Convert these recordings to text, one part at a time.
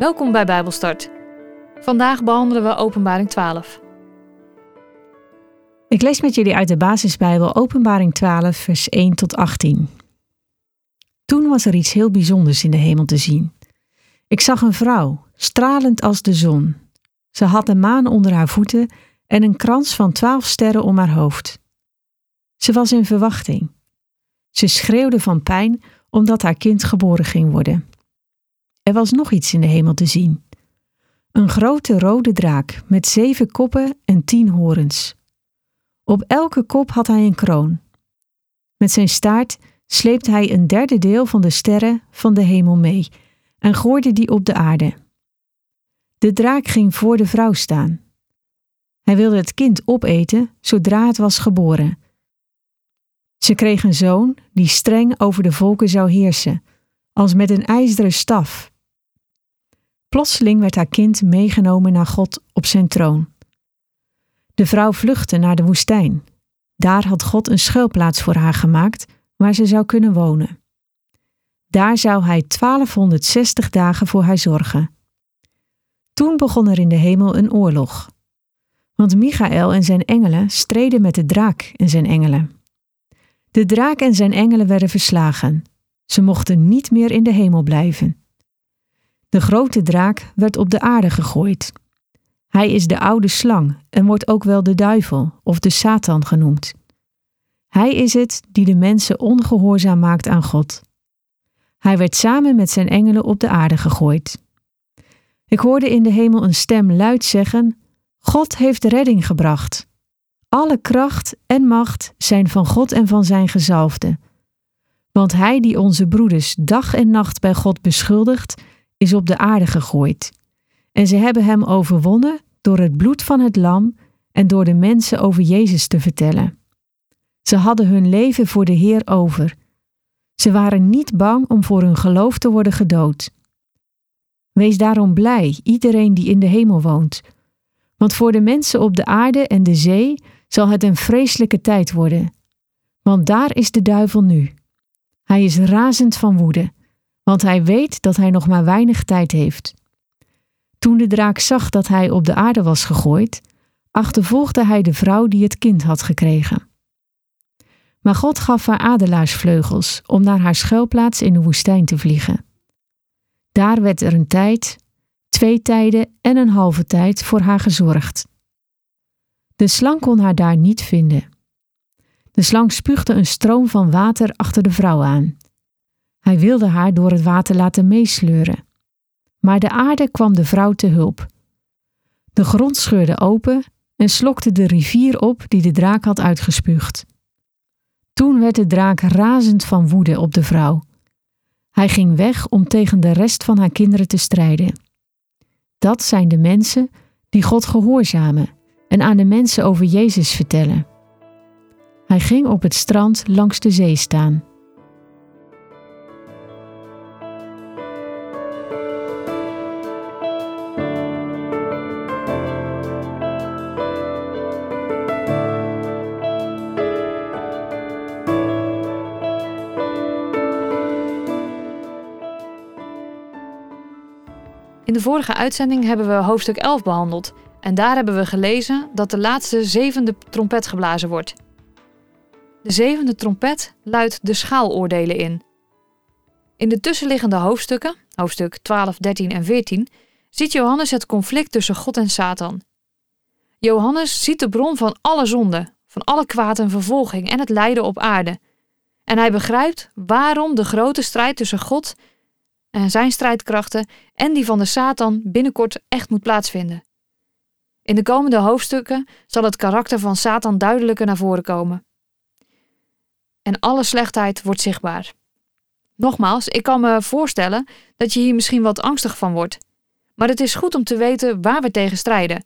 Welkom bij Bijbelstart. Vandaag behandelen we Openbaring 12. Ik lees met jullie uit de basisbijbel Openbaring 12, vers 1 tot 18. Toen was er iets heel bijzonders in de hemel te zien. Ik zag een vrouw, stralend als de zon. Ze had de maan onder haar voeten en een krans van twaalf sterren om haar hoofd. Ze was in verwachting. Ze schreeuwde van pijn omdat haar kind geboren ging worden. Er was nog iets in de hemel te zien. Een grote rode draak met zeven koppen en tien horens. Op elke kop had hij een kroon. Met zijn staart sleept hij een derde deel van de sterren van de hemel mee en gooide die op de aarde. De draak ging voor de vrouw staan. Hij wilde het kind opeten zodra het was geboren. Ze kreeg een zoon die streng over de volken zou heersen, als met een ijzeren staf. Plotseling werd haar kind meegenomen naar God op zijn troon. De vrouw vluchtte naar de woestijn. Daar had God een schuilplaats voor haar gemaakt waar ze zou kunnen wonen. Daar zou hij 1260 dagen voor haar zorgen. Toen begon er in de hemel een oorlog. Want Michael en zijn engelen streden met de draak en zijn engelen. De draak en zijn engelen werden verslagen. Ze mochten niet meer in de hemel blijven. De grote draak werd op de aarde gegooid. Hij is de oude slang en wordt ook wel de duivel of de Satan genoemd. Hij is het die de mensen ongehoorzaam maakt aan God. Hij werd samen met zijn engelen op de aarde gegooid. Ik hoorde in de hemel een stem luid zeggen: God heeft redding gebracht. Alle kracht en macht zijn van God en van zijn gezalfde. Want hij die onze broeders dag en nacht bij God beschuldigt, is op de aarde gegooid. En ze hebben hem overwonnen door het bloed van het lam en door de mensen over Jezus te vertellen. Ze hadden hun leven voor de Heer over. Ze waren niet bang om voor hun geloof te worden gedood. Wees daarom blij, iedereen die in de hemel woont. Want voor de mensen op de aarde en de zee zal het een vreselijke tijd worden. Want daar is de duivel nu. Hij is razend van woede, want hij weet dat hij nog maar weinig tijd heeft. Toen de draak zag dat hij op de aarde was gegooid, achtervolgde hij de vrouw die het kind had gekregen. Maar God gaf haar adelaarsvleugels om naar haar schuilplaats in de woestijn te vliegen. Daar werd er een tijd, twee tijden en een halve tijd voor haar gezorgd. De slang kon haar daar niet vinden. De slang spuugde een stroom van water achter de vrouw aan. Hij wilde haar door het water laten meesleuren. Maar de aarde kwam de vrouw te hulp. De grond scheurde open en slokte de rivier op die de draak had uitgespuugd. Toen werd de draak razend van woede op de vrouw. Hij ging weg om tegen de rest van haar kinderen te strijden. Dat zijn de mensen die God gehoorzamen en aan de mensen over Jezus vertellen. Hij ging op het strand langs de zee staan. De vorige uitzending hebben we hoofdstuk 11 behandeld en daar hebben we gelezen dat de laatste zevende trompet geblazen wordt. De zevende trompet luidt de schaaloordelen in. In de tussenliggende hoofdstukken, hoofdstuk 12, 13 en 14, ziet Johannes het conflict tussen God en Satan. Johannes ziet de bron van alle zonde, van alle kwaad en vervolging en het lijden op aarde. En hij begrijpt waarom de grote strijd tussen God en zijn strijdkrachten en die van de Satan binnenkort echt moet plaatsvinden. In de komende hoofdstukken zal het karakter van Satan duidelijker naar voren komen. En alle slechtheid wordt zichtbaar. Nogmaals, ik kan me voorstellen dat je hier misschien wat angstig van wordt. Maar het is goed om te weten waar we tegen strijden.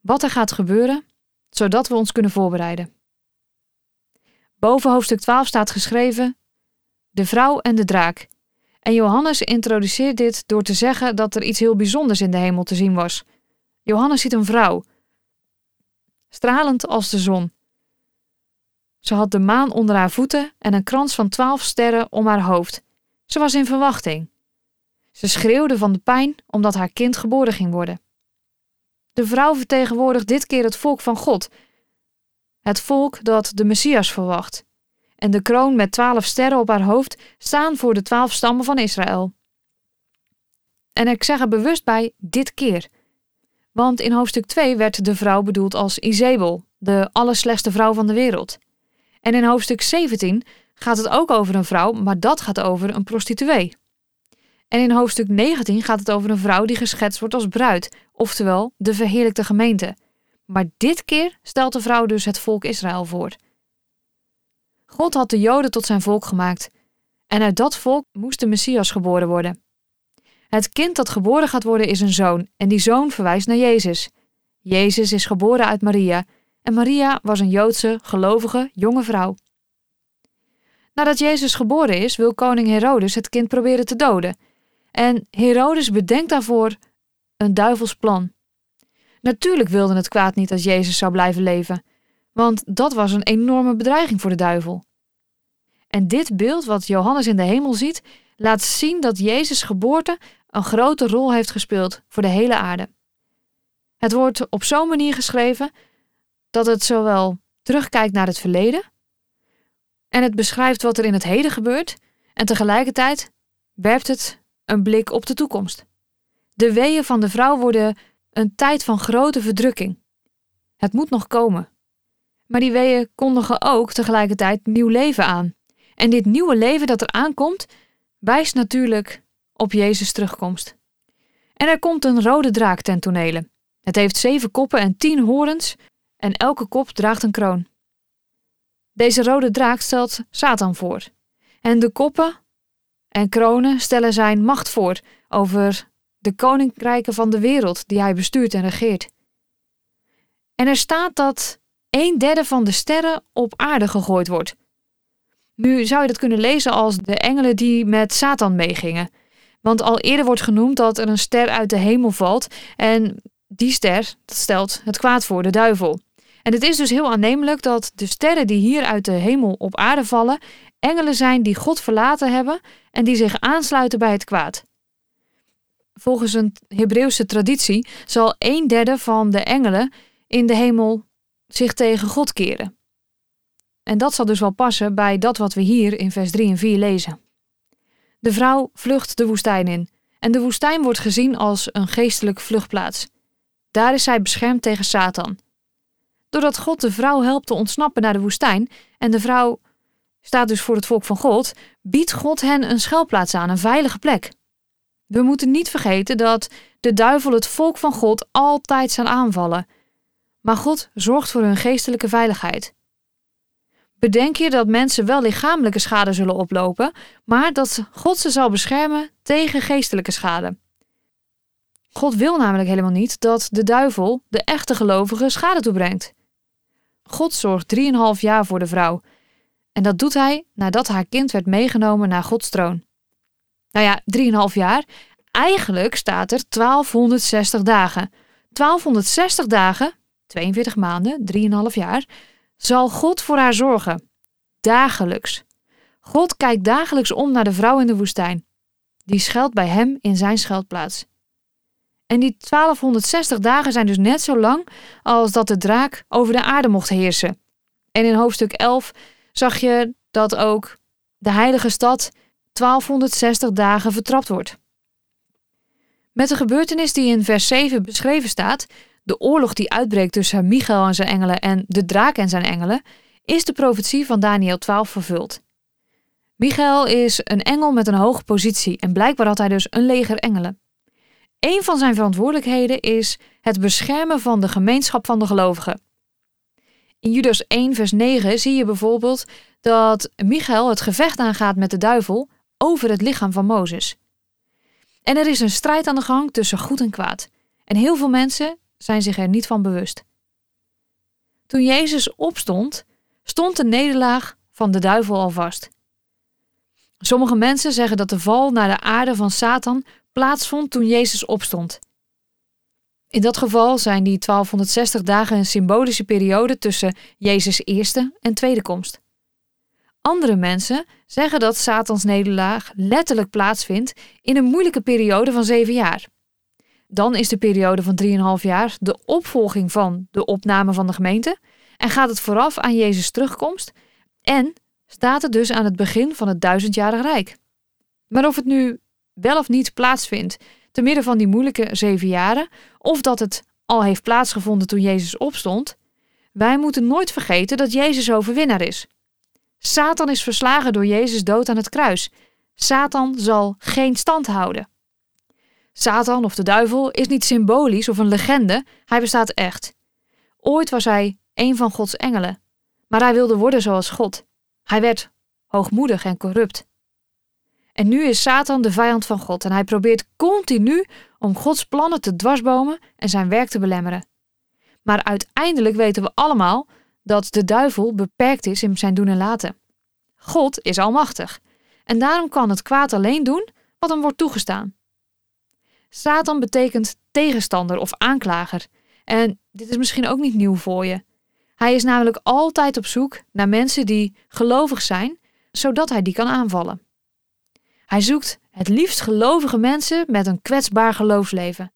Wat er gaat gebeuren, zodat we ons kunnen voorbereiden. Boven hoofdstuk 12 staat geschreven: De vrouw en de draak. En Johannes introduceert dit door te zeggen dat er iets heel bijzonders in de hemel te zien was. Johannes ziet een vrouw, stralend als de zon. Ze had de maan onder haar voeten en een krans van twaalf sterren om haar hoofd. Ze was in verwachting. Ze schreeuwde van de pijn omdat haar kind geboren ging worden. De vrouw vertegenwoordigt dit keer het volk van God. Het volk dat de Messias verwacht. En de kroon met twaalf sterren op haar hoofd staan voor de twaalf stammen van Israël. En ik zeg er bewust bij dit keer. Want in hoofdstuk 2 werd de vrouw bedoeld als Izebel, de allerslechtste vrouw van de wereld. En in hoofdstuk 17 gaat het ook over een vrouw, maar dat gaat over een prostituee. En in hoofdstuk 19 gaat het over een vrouw die geschetst wordt als bruid, oftewel de verheerlijkte gemeente. Maar dit keer stelt de vrouw dus het volk Israël voor. God had de Joden tot zijn volk gemaakt. En uit dat volk moest de Messias geboren worden. Het kind dat geboren gaat worden is een zoon, en die zoon verwijst naar Jezus. Jezus is geboren uit Maria, en Maria was een Joodse, gelovige, jonge vrouw. Nadat Jezus geboren is, wil koning Herodes het kind proberen te doden. En Herodes bedenkt daarvoor een duivels plan. Natuurlijk wilde het kwaad niet dat Jezus zou blijven leven, want dat was een enorme bedreiging voor de duivel. En dit beeld wat Johannes in de hemel ziet, laat zien dat Jezus' geboorte een grote rol heeft gespeeld voor de hele aarde. Het wordt op zo'n manier geschreven dat het zowel terugkijkt naar het verleden en het beschrijft wat er in het heden gebeurt en tegelijkertijd werpt het een blik op de toekomst. De weeën van de vrouw worden een tijd van grote verdrukking. Het moet nog komen. Maar die weeën kondigen ook tegelijkertijd nieuw leven aan. En dit nieuwe leven dat er aankomt, wijst natuurlijk op Jezus' terugkomst. En er komt een rode draak ten tonele. Het heeft zeven koppen en tien horens, en elke kop draagt een kroon. Deze rode draak stelt Satan voor. En de koppen en kronen stellen zijn macht voor over de koninkrijken van de wereld die hij bestuurt en regeert. En er staat dat een derde van de sterren op aarde gegooid wordt. Nu zou je dat kunnen lezen als de engelen die met Satan meegingen. Want al eerder wordt genoemd dat er een ster uit de hemel valt en die ster stelt het kwaad voor, de duivel. En het is dus heel aannemelijk dat de sterren die hier uit de hemel op aarde vallen, engelen zijn die God verlaten hebben en die zich aansluiten bij het kwaad. Volgens een Hebreeuwse traditie zal een derde van de engelen in de hemel zich tegen God keren. En dat zal dus wel passen bij dat wat we hier in vers 3 en 4 lezen. De vrouw vlucht de woestijn in en de woestijn wordt gezien als een geestelijke vluchtplaats. Daar is zij beschermd tegen Satan. Doordat God de vrouw helpt te ontsnappen naar de woestijn en de vrouw staat dus voor het volk van God, biedt God hen een schuilplaats aan, een veilige plek. We moeten niet vergeten dat de duivel het volk van God altijd zal aanvallen. Maar God zorgt voor hun geestelijke veiligheid. Bedenk je dat mensen wel lichamelijke schade zullen oplopen, maar dat God ze zal beschermen tegen geestelijke schade. God wil namelijk helemaal niet dat de duivel de echte gelovigen schade toebrengt. God zorgt 3,5 jaar voor de vrouw. En dat doet hij nadat haar kind werd meegenomen naar Gods troon. Nou ja, 3,5 jaar. Eigenlijk staat er 1260 dagen. 1260 dagen, 42 maanden, 3,5 jaar, zal God voor haar zorgen. Dagelijks. God kijkt dagelijks om naar de vrouw in de woestijn. Die schuilt bij hem in zijn schuilplaats. En die 1260 dagen zijn dus net zo lang als dat de draak over de aarde mocht heersen. En in hoofdstuk 11 zag je dat ook de heilige stad 1260 dagen vertrapt wordt. Met de gebeurtenis die in vers 7 beschreven staat, de oorlog die uitbreekt tussen Michael en zijn engelen en de draak en zijn engelen, is de profetie van Daniel 12 vervuld. Michael is een engel met een hoge positie en blijkbaar had hij dus een leger engelen. Een van zijn verantwoordelijkheden is het beschermen van de gemeenschap van de gelovigen. In Judas 1, vers 9 zie je bijvoorbeeld dat Michael het gevecht aangaat met de duivel over het lichaam van Mozes. En er is een strijd aan de gang tussen goed en kwaad. En heel veel mensen zijn zich er niet van bewust. Toen Jezus opstond, stond de nederlaag van de duivel al vast. Sommige mensen zeggen dat de val naar de aarde van Satan plaatsvond toen Jezus opstond. In dat geval zijn die 1260 dagen een symbolische periode tussen Jezus' eerste en tweede komst. Andere mensen zeggen dat Satans nederlaag letterlijk plaatsvindt in een moeilijke periode van zeven jaar. Dan is de periode van 3,5 jaar de opvolging van de opname van de gemeente en gaat het vooraf aan Jezus' terugkomst en staat het dus aan het begin van het duizendjarig rijk. Maar of het nu wel of niet plaatsvindt te midden van die moeilijke zeven jaren, of dat het al heeft plaatsgevonden toen Jezus opstond, wij moeten nooit vergeten dat Jezus overwinnaar is. Satan is verslagen door Jezus dood aan het kruis. Satan zal geen stand houden. Satan of de duivel is niet symbolisch of een legende, hij bestaat echt. Ooit was hij een van Gods engelen, maar hij wilde worden zoals God. Hij werd hoogmoedig en corrupt. En nu is Satan de vijand van God en hij probeert continu om Gods plannen te dwarsbomen en zijn werk te belemmeren. Maar uiteindelijk weten we allemaal dat de duivel beperkt is in zijn doen en laten. God is almachtig en daarom kan het kwaad alleen doen wat hem wordt toegestaan. Satan betekent tegenstander of aanklager. En dit is misschien ook niet nieuw voor je. Hij is namelijk altijd op zoek naar mensen die gelovig zijn, zodat hij die kan aanvallen. Hij zoekt het liefst gelovige mensen met een kwetsbaar geloofsleven.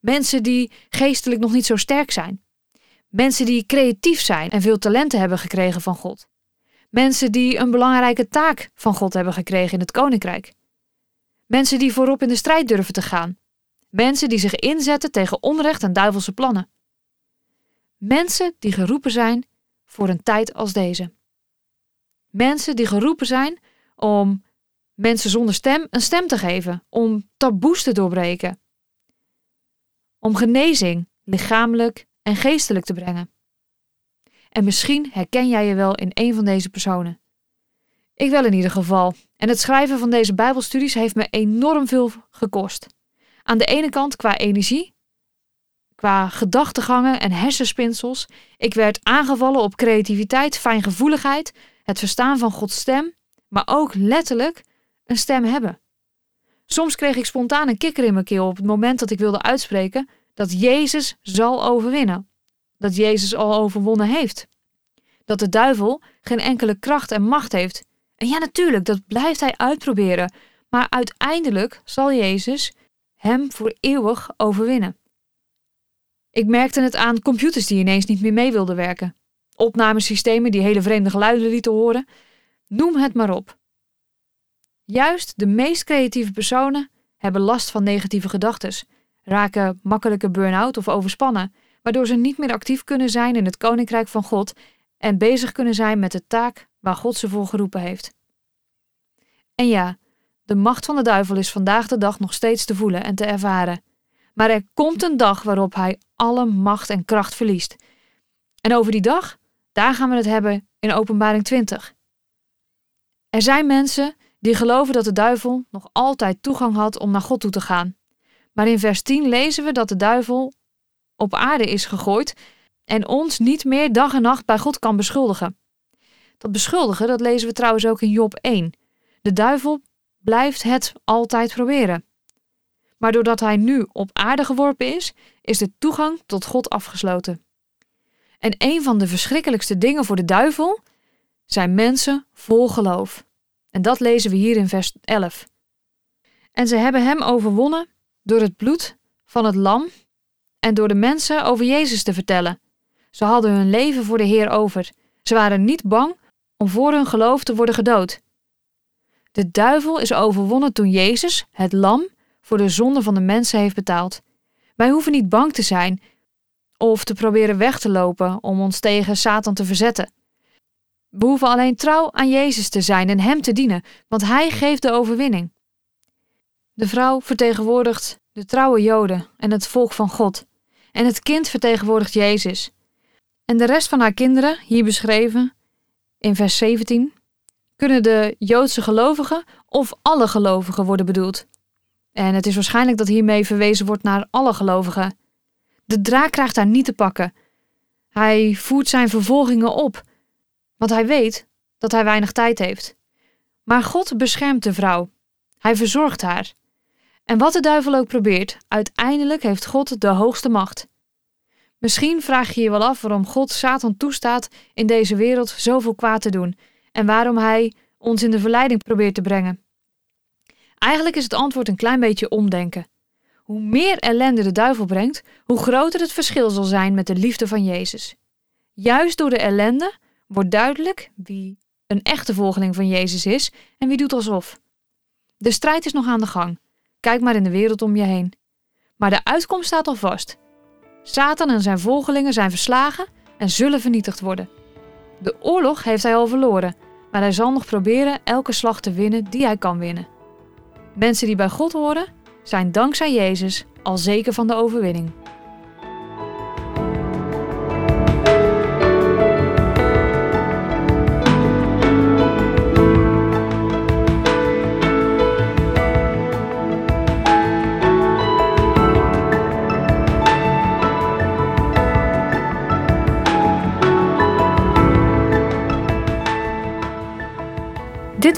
Mensen die geestelijk nog niet zo sterk zijn. Mensen die creatief zijn en veel talenten hebben gekregen van God. Mensen die een belangrijke taak van God hebben gekregen in het koninkrijk. Mensen die voorop in de strijd durven te gaan. Mensen die zich inzetten tegen onrecht en duivelse plannen. Mensen die geroepen zijn voor een tijd als deze. Mensen die geroepen zijn om mensen zonder stem een stem te geven, om taboes te doorbreken. Om genezing, lichamelijk en geestelijk te brengen. En misschien herken jij je wel in een van deze personen. Ik wel in ieder geval. En het schrijven van deze Bijbelstudies heeft me enorm veel gekost. Aan de ene kant qua energie, qua gedachtegangen en hersenspinsels. Ik werd aangevallen op creativiteit, fijngevoeligheid, het verstaan van Gods stem, maar ook letterlijk een stem hebben. Soms kreeg ik spontaan een kikker in mijn keel op het moment dat ik wilde uitspreken dat Jezus zal overwinnen. Dat Jezus al overwonnen heeft. Dat de duivel geen enkele kracht en macht heeft. En ja, natuurlijk, dat blijft hij uitproberen. Maar uiteindelijk zal Jezus hem voor eeuwig overwinnen. Ik merkte het aan computers die ineens niet meer mee wilden werken. Opnamesystemen die hele vreemde geluiden lieten horen. Noem het maar op. Juist de meest creatieve personen hebben last van negatieve gedachten, raken makkelijke burn-out of overspannen, waardoor ze niet meer actief kunnen zijn in het koninkrijk van God en bezig kunnen zijn met de taak waar God ze voor geroepen heeft. En ja, de macht van de duivel is vandaag de dag nog steeds te voelen en te ervaren. Maar er komt een dag waarop hij alle macht en kracht verliest. En over die dag, daar gaan we het hebben in Openbaring 20. Er zijn mensen die geloven dat de duivel nog altijd toegang had om naar God toe te gaan. Maar in vers 10 lezen we dat de duivel op aarde is gegooid en ons niet meer dag en nacht bij God kan beschuldigen. Dat beschuldigen, dat lezen we trouwens ook in Job 1. De duivel blijft het altijd proberen. Maar doordat hij nu op aarde geworpen is, is de toegang tot God afgesloten. En een van de verschrikkelijkste dingen voor de duivel zijn mensen vol geloof. En dat lezen we hier in vers 11. En ze hebben hem overwonnen door het bloed van het lam en door de mensen over Jezus te vertellen. Ze hadden hun leven voor de Heer over. Ze waren niet bang om voor hun geloof te worden gedood. De duivel is overwonnen toen Jezus, het lam, voor de zonde van de mensen heeft betaald. Wij hoeven niet bang te zijn of te proberen weg te lopen om ons tegen Satan te verzetten. We hoeven alleen trouw aan Jezus te zijn en Hem te dienen, want Hij geeft de overwinning. De vrouw vertegenwoordigt de trouwe Joden en het volk van God, en het kind vertegenwoordigt Jezus. En de rest van haar kinderen, hier beschreven in vers 17, kunnen de Joodse gelovigen of alle gelovigen worden bedoeld. En het is waarschijnlijk dat hiermee verwezen wordt naar alle gelovigen. De draak krijgt haar niet te pakken. Hij voert zijn vervolgingen op want hij weet dat hij weinig tijd heeft. Maar God beschermt de vrouw. Hij verzorgt haar. En wat de duivel ook probeert, uiteindelijk heeft God de hoogste macht. Misschien vraag je je wel af waarom God Satan toestaat in deze wereld zoveel kwaad te doen en waarom hij ons in de verleiding probeert te brengen? Eigenlijk is het antwoord een klein beetje omdenken. Hoe meer ellende de duivel brengt, hoe groter het verschil zal zijn met de liefde van Jezus. Juist door de ellende wordt duidelijk wie een echte volgeling van Jezus is en wie doet alsof. De strijd is nog aan de gang. Kijk maar in de wereld om je heen. Maar de uitkomst staat al vast. Satan en zijn volgelingen zijn verslagen en zullen vernietigd worden. De oorlog heeft hij al verloren, maar hij zal nog proberen elke slag te winnen die hij kan winnen. Mensen die bij God horen, zijn dankzij Jezus al zeker van de overwinning.